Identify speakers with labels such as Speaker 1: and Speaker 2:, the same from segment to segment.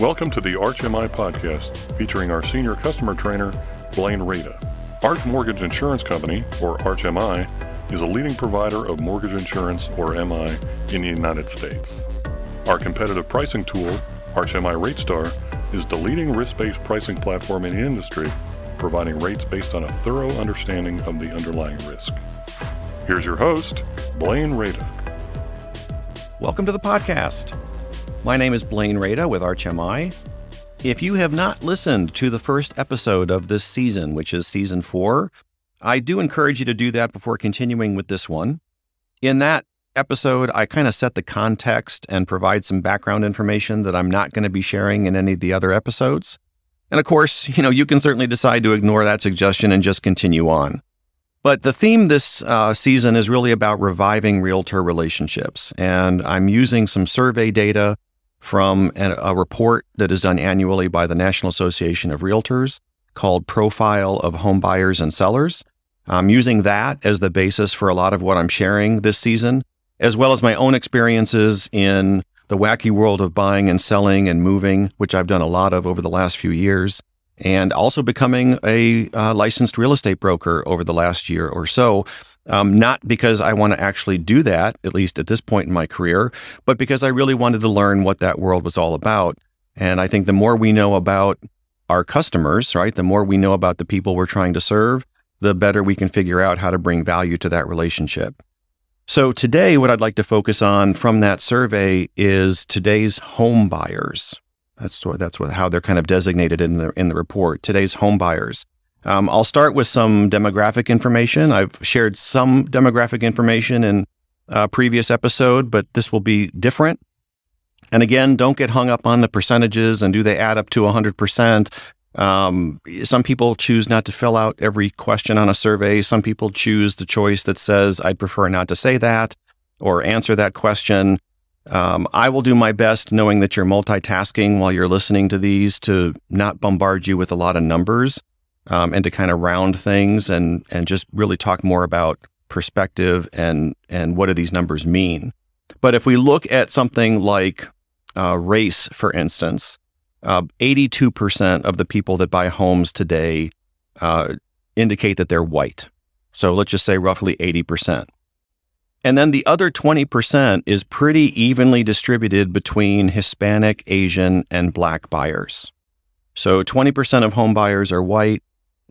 Speaker 1: Welcome to the ArchMI podcast featuring our senior customer trainer, Blaine Rada. Arch Mortgage Insurance Company, or ArchMI, is a leading provider of mortgage insurance, or MI, in the United States. Our competitive pricing tool, ArchMI RateStar, is the leading risk based pricing platform in the industry, providing rates based on a thorough understanding of the underlying risk. Here's your host, Blaine Rada.
Speaker 2: Welcome to the podcast. My name is Blaine Rada with ArchMI. If you have not listened to the first episode of this season, which is season four, I do encourage you to do that before continuing with this one. In that episode, I kind of set the context and provide some background information that I'm not going to be sharing in any of the other episodes. And of course, you know, you can certainly decide to ignore that suggestion and just continue on. But the theme this uh, season is really about reviving realtor relationships. And I'm using some survey data from a report that is done annually by the National Association of Realtors called Profile of Home Buyers and Sellers. I'm using that as the basis for a lot of what I'm sharing this season, as well as my own experiences in the wacky world of buying and selling and moving, which I've done a lot of over the last few years, and also becoming a uh, licensed real estate broker over the last year or so. Um, not because I want to actually do that, at least at this point in my career, but because I really wanted to learn what that world was all about. And I think the more we know about our customers, right, the more we know about the people we're trying to serve, the better we can figure out how to bring value to that relationship. So today, what I'd like to focus on from that survey is today's home buyers. That's what that's what how they're kind of designated in the in the report. Today's home buyers. Um, I'll start with some demographic information. I've shared some demographic information in a previous episode, but this will be different. And again, don't get hung up on the percentages and do they add up to 100%. Um, some people choose not to fill out every question on a survey. Some people choose the choice that says, I'd prefer not to say that or answer that question. Um, I will do my best, knowing that you're multitasking while you're listening to these, to not bombard you with a lot of numbers um, and to kind of round things and and just really talk more about perspective and and what do these numbers mean. But if we look at something like uh, race, for instance, uh, 82% of the people that buy homes today uh, indicate that they're white. So let's just say roughly 80%. And then the other 20% is pretty evenly distributed between Hispanic, Asian, and Black buyers. So 20% of home buyers are white,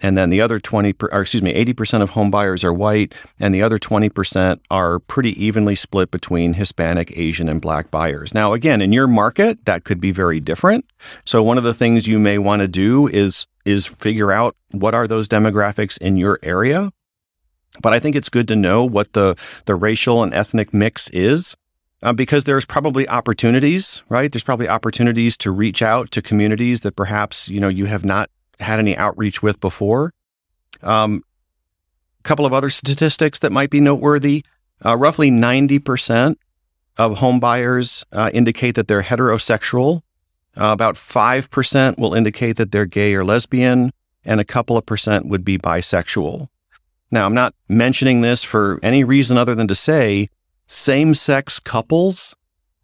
Speaker 2: and then the other 20 or excuse me 80% of home buyers are white and the other 20% are pretty evenly split between hispanic asian and black buyers. Now again in your market that could be very different. So one of the things you may want to do is is figure out what are those demographics in your area. But i think it's good to know what the the racial and ethnic mix is uh, because there's probably opportunities right? There's probably opportunities to reach out to communities that perhaps you know you have not had any outreach with before. Um, a couple of other statistics that might be noteworthy. Uh, roughly 90% of home buyers uh, indicate that they're heterosexual. Uh, about 5% will indicate that they're gay or lesbian, and a couple of percent would be bisexual. Now, I'm not mentioning this for any reason other than to say same sex couples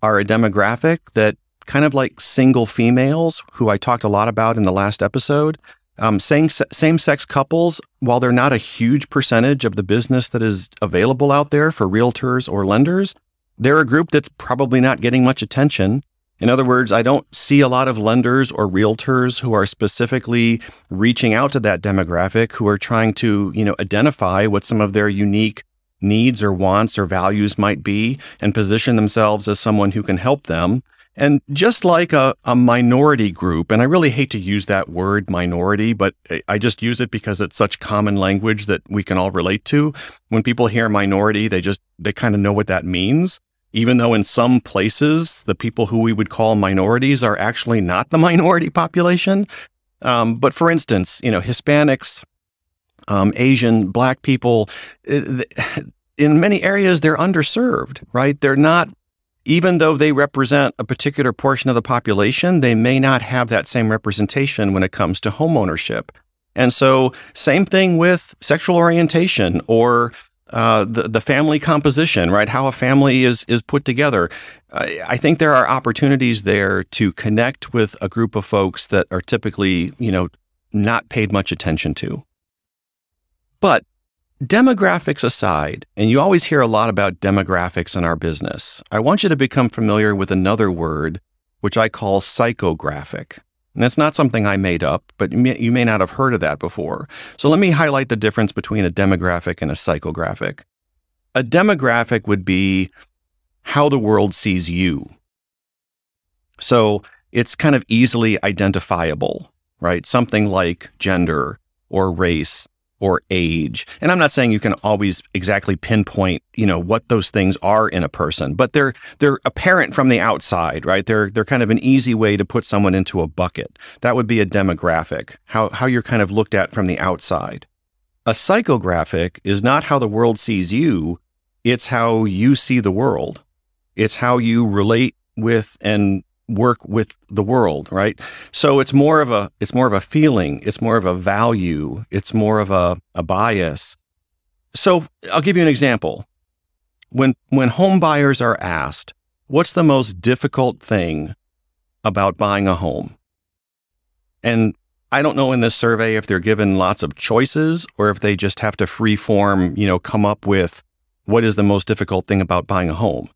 Speaker 2: are a demographic that kind of like single females, who I talked a lot about in the last episode. Um, same sex couples, while they're not a huge percentage of the business that is available out there for realtors or lenders, they're a group that's probably not getting much attention. In other words, I don't see a lot of lenders or realtors who are specifically reaching out to that demographic who are trying to, you know, identify what some of their unique needs or wants or values might be and position themselves as someone who can help them. And just like a, a minority group, and I really hate to use that word minority, but I just use it because it's such common language that we can all relate to. When people hear minority, they just, they kind of know what that means. Even though in some places, the people who we would call minorities are actually not the minority population. Um, but for instance, you know, Hispanics, um, Asian, Black people, eh, in many areas, they're underserved, right? They're not even though they represent a particular portion of the population, they may not have that same representation when it comes to homeownership. And so, same thing with sexual orientation or uh, the the family composition, right? How a family is is put together. I, I think there are opportunities there to connect with a group of folks that are typically, you know, not paid much attention to. But demographics aside, and you always hear a lot about demographics in our business, I want you to become familiar with another word, which I call psychographic. And that's not something I made up, but you may, you may not have heard of that before. So let me highlight the difference between a demographic and a psychographic. A demographic would be how the world sees you. So it's kind of easily identifiable, right? Something like gender or race or age. And I'm not saying you can always exactly pinpoint, you know, what those things are in a person, but they're they're apparent from the outside, right? They're they're kind of an easy way to put someone into a bucket. That would be a demographic, how how you're kind of looked at from the outside. A psychographic is not how the world sees you, it's how you see the world. It's how you relate with and work with the world, right? So it's more of a it's more of a feeling, it's more of a value, it's more of a, a bias. So I'll give you an example. When when home buyers are asked, what's the most difficult thing about buying a home? And I don't know in this survey if they're given lots of choices or if they just have to free form, you know, come up with what is the most difficult thing about buying a home.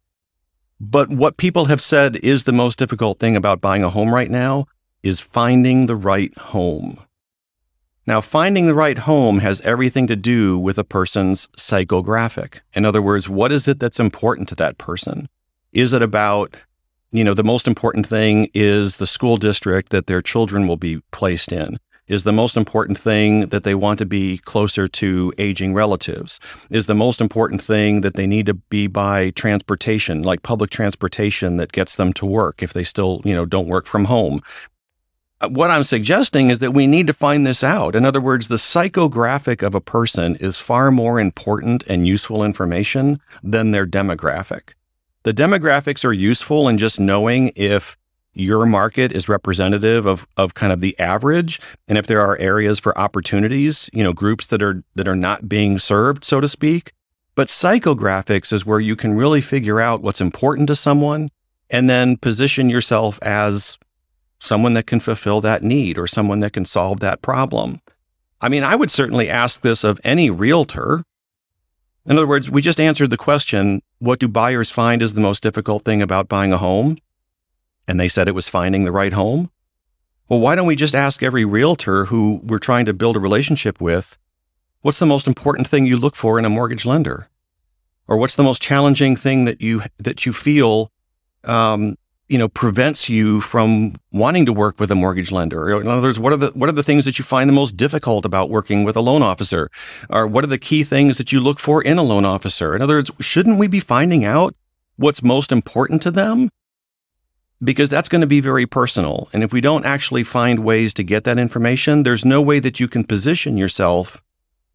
Speaker 2: But what people have said is the most difficult thing about buying a home right now is finding the right home. Now, finding the right home has everything to do with a person's psychographic. In other words, what is it that's important to that person? Is it about, you know, the most important thing is the school district that their children will be placed in? Is the most important thing that they want to be closer to aging relatives? Is the most important thing that they need to be by transportation, like public transportation that gets them to work if they still, you know, don't work from home? Uh, what I'm suggesting is that we need to find this out. In other words, the psychographic of a person is far more important and useful information than their demographic. The demographics are useful in just knowing if your market is representative of, of kind of the average. And if there are areas for opportunities you know groups that are that are not being served so to speak. But psychographics is where you can really figure out what's important to someone and then position yourself as someone that can fulfill that need or someone that can solve that problem. I mean i would certainly ask this of any realtor. In other words we just answered the question what do buyers find is the most difficult thing about buying a home and they said it was finding the right home. Well, why don't we just ask every realtor who we're trying to build a relationship with, what's the most important thing you look for in a mortgage lender? Or what's the most challenging thing that you that you feel um, you know prevents you from wanting to work with a mortgage lender? In other words, what are the what are the things that you find the most difficult about working with a loan officer? Or what are the key things that you look for in a loan officer? In other words, shouldn't we be finding out what's most important to them because that's going to be very personal. And if we don't actually find ways to get that information, there's no way that you can position yourself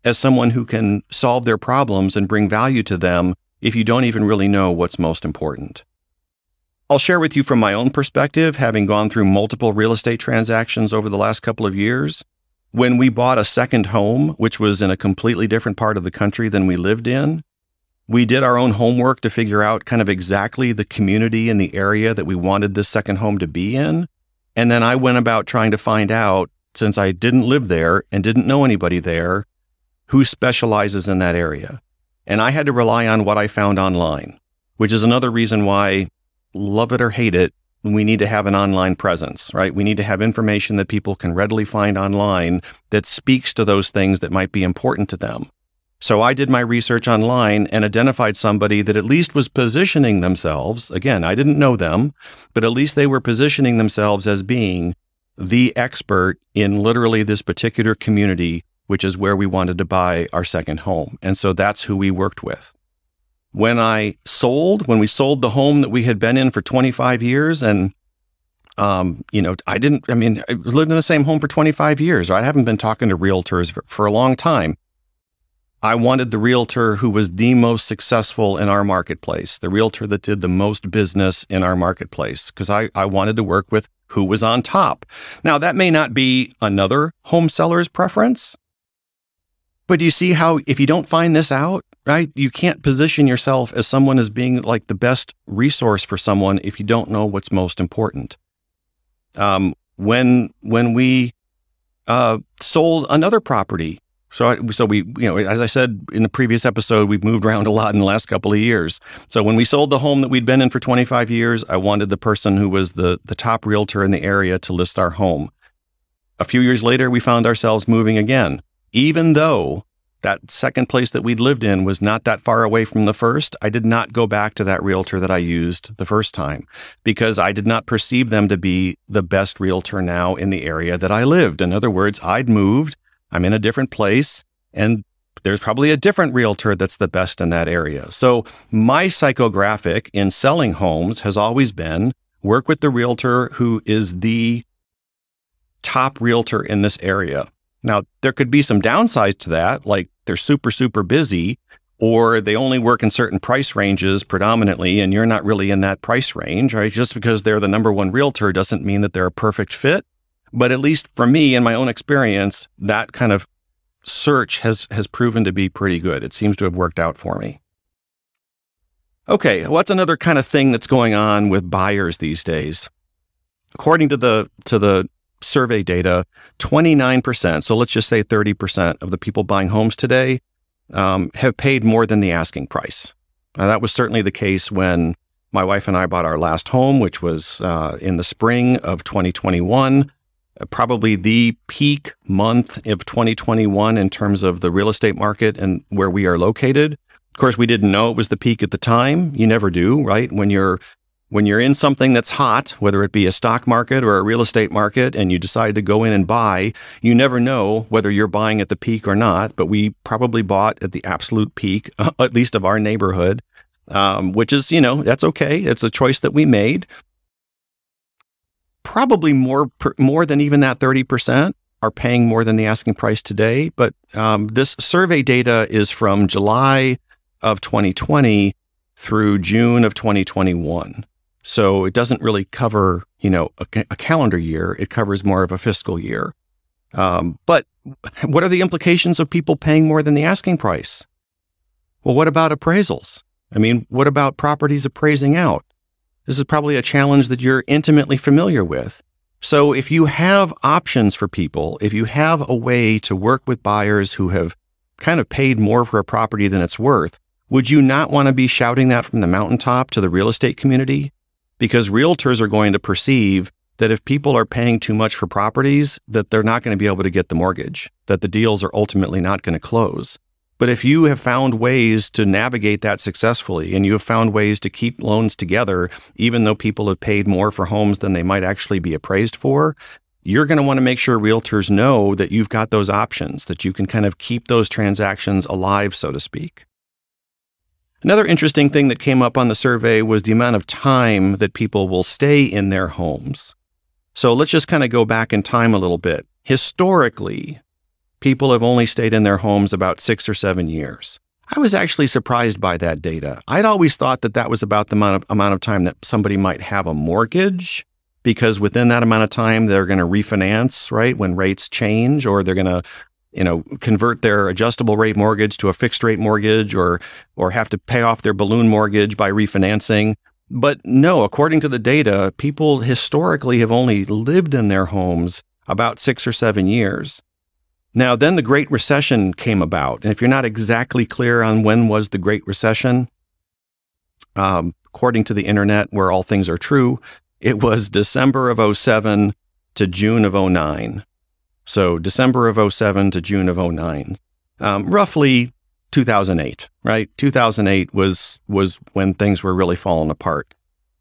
Speaker 2: as someone who can solve their problems and bring value to them if you don't even really know what's most important. I'll share with you from my own perspective, having gone through multiple real estate transactions over the last couple of years. When we bought a second home, which was in a completely different part of the country than we lived in, we did our own homework to figure out kind of exactly the community and the area that we wanted this second home to be in. And then I went about trying to find out, since I didn't live there and didn't know anybody there, who specializes in that area. And I had to rely on what I found online, which is another reason why, love it or hate it, we need to have an online presence, right? We need to have information that people can readily find online that speaks to those things that might be important to them. So I did my research online and identified somebody that at least was positioning themselves. Again, I didn't know them, but at least they were positioning themselves as being the expert in literally this particular community, which is where we wanted to buy our second home. And so that's who we worked with. When I sold, when we sold the home that we had been in for 25 years and um, you know, I didn't, I mean, I lived in the same home for 25 years. Right? I haven't been talking to realtors for, for a long time. I wanted the realtor who was the most successful in our marketplace, the realtor that did the most business in our marketplace, because I, I wanted to work with who was on top. Now, that may not be another home seller's preference, but do you see how if you don't find this out, right? You can't position yourself as someone as being like the best resource for someone if you don't know what's most important. Um, when when we uh, sold another property, so I, so we you know as I said in the previous episode, we've moved around a lot in the last couple of years. So when we sold the home that we'd been in for 25 years, I wanted the person who was the the top realtor in the area to list our home. A few years later, we found ourselves moving again, even though that second place that we'd lived in was not that far away from the first, I did not go back to that realtor that I used the first time because I did not perceive them to be the best realtor now in the area that I lived. In other words, I'd moved, I'm in a different place, and there's probably a different realtor that's the best in that area. So my psychographic in selling homes has always been work with the realtor who is the top realtor in this area. Now, there could be some downsides to that, like they're super, super busy, or they only work in certain price ranges predominantly, and you're not really in that price range, right? Just because they're the number one realtor doesn't mean that they're a perfect fit. But at least for me, in my own experience, that kind of search has, has proven to be pretty good. It seems to have worked out for me. Okay, what's another kind of thing that's going on with buyers these days? According to the to the survey data, 29%, so let's just say 30% of the people buying homes today um, have paid more than the asking price. Now, that was certainly the case when my wife and I bought our last home, which was uh, in the spring of 2021. Probably the peak month of 2021 in terms of the real estate market and where we are located. Of course, we didn't know it was the peak at the time. You never do, right? When you're when you're in something that's hot, whether it be a stock market or a real estate market, and you decide to go in and buy, you never know whether you're buying at the peak or not. But we probably bought at the absolute peak, at least of our neighborhood, um, which is, you know, that's okay. It's a choice that we made. Probably more, more than even that 30% are paying more than the asking price today. But um, this survey data is from July of 2020 through June of 2021. So it doesn't really cover, you know, a, a calendar year. It covers more of a fiscal year. Um, but what are the implications of people paying more than the asking price? Well, what about appraisals? I mean, what about properties appraising out? This is probably a challenge that you're intimately familiar with. So if you have options for people, if you have a way to work with buyers who have kind of paid more for a property than it's worth, would you not want to be shouting that from the mountaintop to the real estate community? because realtors are going to perceive that if people are paying too much for properties, that they're not going to be able to get the mortgage, that the deals are ultimately not going to close. But if you have found ways to navigate that successfully and you have found ways to keep loans together, even though people have paid more for homes than they might actually be appraised for, you're going to want to make sure realtors know that you've got those options, that you can kind of keep those transactions alive, so to speak. Another interesting thing that came up on the survey was the amount of time that people will stay in their homes. So let's just kind of go back in time a little bit. Historically, people have only stayed in their homes about six or seven years. I was actually surprised by that data. I'd always thought that that was about the amount of, amount of time that somebody might have a mortgage because within that amount of time, they're going to refinance, right? When rates change, or they're going to you know, convert their adjustable rate mortgage to a fixed rate mortgage or or have to pay off their balloon mortgage by refinancing. But no, according to the data, people historically have only lived in their homes about 6 or 7 years. Now, then the Great Recession came about. And if you're not exactly clear on when was the Great Recession, um, according to the internet, where all things are true, it was December of 07 to June of 09. So December of 07 to June of 09, um, roughly 2008, right? 2008 was was when things were really falling apart.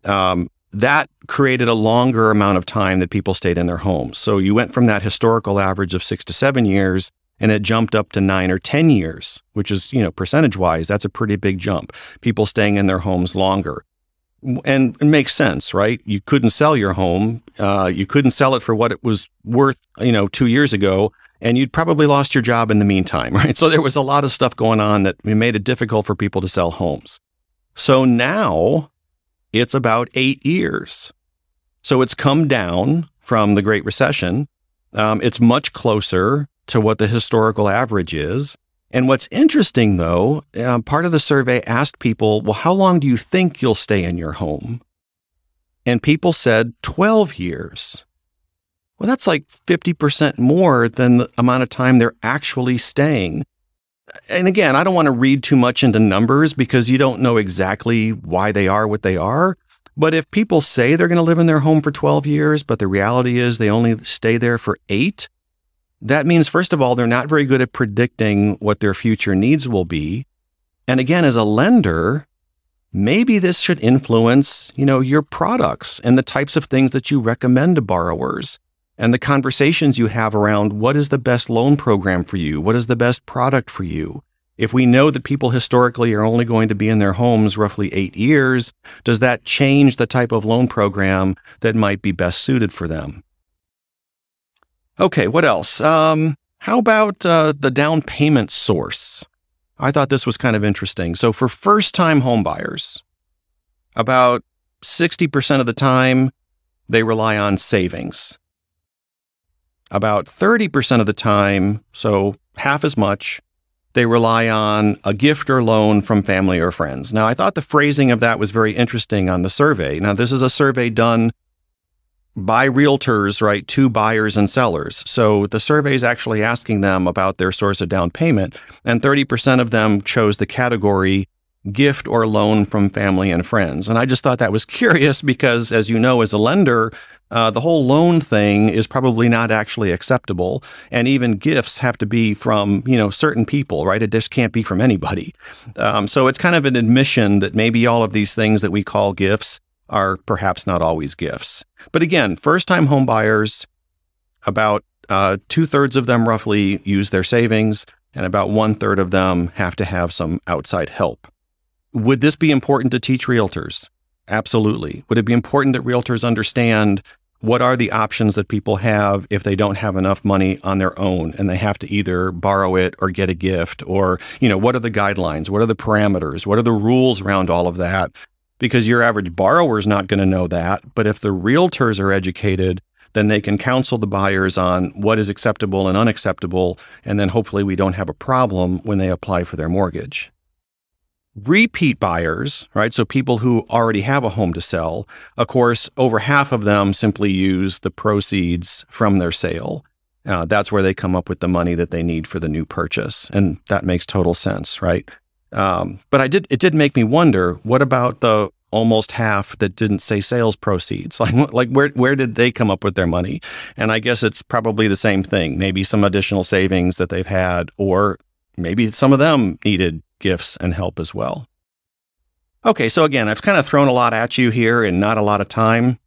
Speaker 2: Um, that created a longer amount of time that people stayed in their homes. So you went from that historical average of six to seven years, and it jumped up to nine or ten years, which is you know percentage wise, that's a pretty big jump. People staying in their homes longer and it makes sense, right? You couldn't sell your home. Uh, you couldn't sell it for what it was worth, you know, two years ago, and you'd probably lost your job in the meantime, right? So there was a lot of stuff going on that made it difficult for people to sell homes. So now it's about eight years. So it's come down from the Great Recession. Um, it's much closer to what the historical average is. And what's interesting though, uh, part of the survey asked people, well, how long do you think you'll stay in your home? And people said 12 years. Well, that's like 50% more than the amount of time they're actually staying. And again, I don't want to read too much into numbers because you don't know exactly why they are what they are. But if people say they're going to live in their home for 12 years, but the reality is they only stay there for eight, that means, first of all, they're not very good at predicting what their future needs will be. And again, as a lender, maybe this should influence, you know, your products and the types of things that you recommend to borrowers and the conversations you have around what is the best loan program for you? What is the best product for you? If we know that people historically are only going to be in their homes roughly eight years, does that change the type of loan program that might be best suited for them? Okay, what else? Um, how about uh, the down payment source? I thought this was kind of interesting. So, for first time homebuyers, about 60% of the time, they rely on savings. About 30% of the time, so half as much, they rely on a gift or loan from family or friends. Now, I thought the phrasing of that was very interesting on the survey. Now, this is a survey done by realtors, right, to buyers and sellers. So the survey is actually asking them about their source of down payment, and 30% of them chose the category gift or loan from family and friends. And I just thought that was curious because, as you know, as a lender, uh, the whole loan thing is probably not actually acceptable, and even gifts have to be from you know certain people, right? It just can't be from anybody. Um, so it's kind of an admission that maybe all of these things that we call gifts are perhaps not always gifts. But again, first-time homebuyers, about uh, two thirds of them roughly use their savings, and about one third of them have to have some outside help. Would this be important to teach realtors? Absolutely. Would it be important that realtors understand what are the options that people have if they don't have enough money on their own and they have to either borrow it or get a gift? Or you know what are the guidelines? What are the parameters? What are the rules around all of that? Because your average borrower is not going to know that but if the realtors are educated then they can counsel the buyers on what is acceptable and unacceptable and then hopefully we don't have a problem when they apply for their mortgage repeat buyers, right? So people who already have a home to sell, of course, over half of them simply use the proceeds from their sale. Uh, that's where they come up with the money that they need for the new purchase, and that makes total sense, right? Um, but I did. It did make me wonder. What about the almost half that didn't say sales proceeds? Like, like where where did they come up with their money? And I guess it's probably the same thing. Maybe some additional savings that they've had, or maybe some of them needed gifts and help as well. Okay, so again, I've kind of thrown a lot at you here and not a lot of time.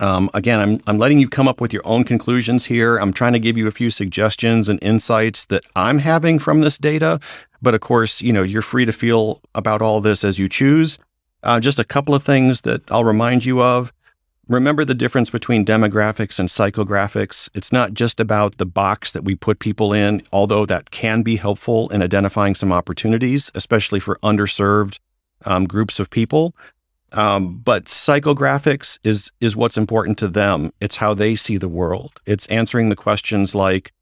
Speaker 2: Um, again, I'm, I'm letting you come up with your own conclusions here. I'm trying to give you a few suggestions and insights that I'm having from this data. But of course, you know, you're free to feel about all this as you choose. Uh, just a couple of things that I'll remind you of. Remember the difference between demographics and psychographics. It's not just about the box that we put people in, although that can be helpful in identifying some opportunities, especially for underserved um, groups of people. Um, but psychographics is is what's important to them. It's how they see the world. It's answering the questions like,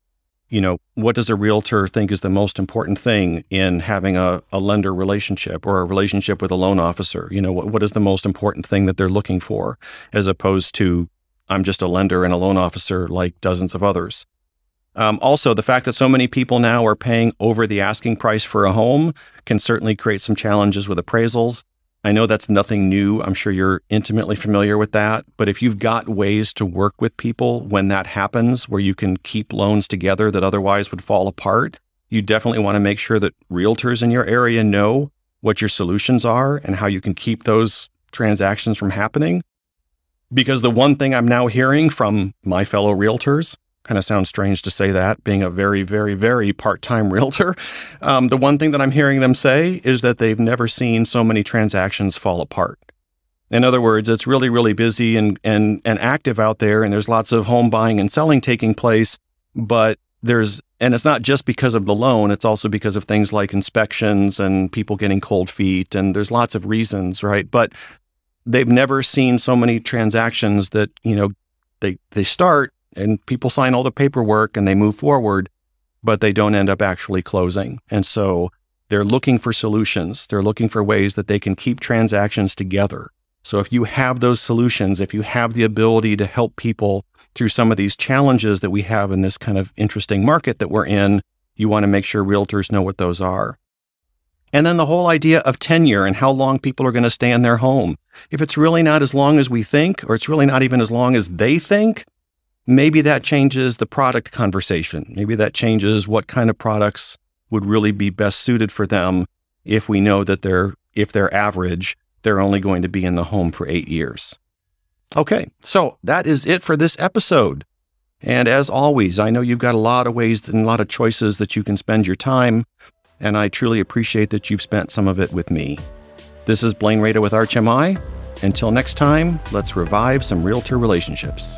Speaker 2: you know, what does a realtor think is the most important thing in having a, a lender relationship or a relationship with a loan officer? You know, what, what is the most important thing that they're looking for as opposed to I'm just a lender and a loan officer like dozens of others. Um, also, the fact that so many people now are paying over the asking price for a home can certainly create some challenges with appraisals. I know that's nothing new. I'm sure you're intimately familiar with that. But if you've got ways to work with people when that happens, where you can keep loans together that otherwise would fall apart, you definitely want to make sure that realtors in your area know what your solutions are and how you can keep those transactions from happening. Because the one thing I'm now hearing from my fellow realtors kind of sounds strange to say that, being a very, very, very part time realtor. Um, the one thing that I'm hearing them say is that they've never seen so many transactions fall apart. In other words, it's really, really busy and, and, and active out there, and there's lots of home buying and selling taking place. But there's, and it's not just because of the loan, it's also because of things like inspections and people getting cold feet, and there's lots of reasons, right? But they've never seen so many transactions that, you know, they, they start and people sign all the paperwork and they move forward. but they don't end up actually closing. And so they're looking for solutions. They're looking for ways that they can keep transactions together. So if you have those solutions, if you have the ability to help people through some of these challenges that we have in this kind of interesting market that we're in, you want to make sure realtors know what those are. And then the whole idea of tenure and how long people are going to stay in their home. If it's really not as long as we think, or it's really not even as long as they think, maybe that changes the product conversation. Maybe that changes what kind of products would really be best suited for them if we know that they're, if they're average, they're only going to be in the home for eight years. Okay, so that is it for this episode. And as always, I know you've got a lot of ways and a lot of choices that you can spend your time and I truly appreciate that you've spent some of it with me. This is Blaine Rada with ArchMI. Until next time, let's revive some realtor relationships.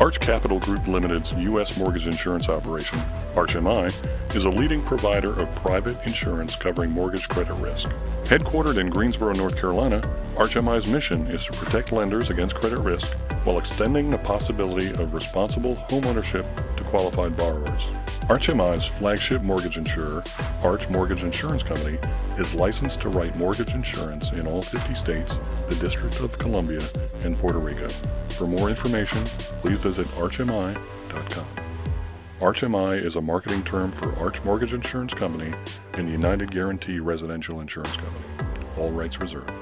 Speaker 1: Arch Capital Group Limited's U.S. mortgage insurance operation, ArchMI, is a leading provider of private insurance covering mortgage credit risk. Headquartered in Greensboro, North Carolina, ArchMI's mission is to protect lenders against credit risk while extending the possibility of responsible homeownership to qualified borrowers. ArchMI's flagship mortgage insurer, Arch Mortgage Insurance Company, is licensed to write mortgage insurance in all 50 states, the District of Columbia, and Puerto Rico. For more information, please visit archmi.com. ArchMI is a marketing term for Arch Mortgage Insurance Company and United Guarantee Residential Insurance Company. All rights reserved.